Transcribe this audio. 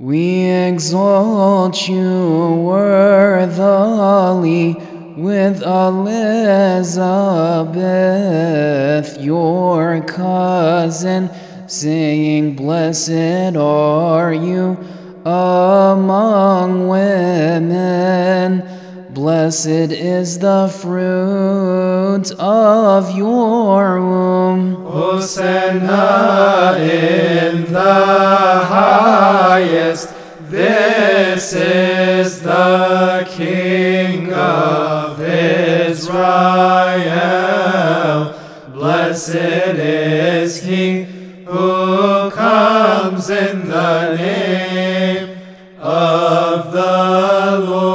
We exalt you worthily with Elizabeth, your cousin, saying, Blessed are you among women. Blessed is the fruit of your womb. Hosanna in the highest highest. This is the King of Israel. Blessed is he who comes in the name of the Lord.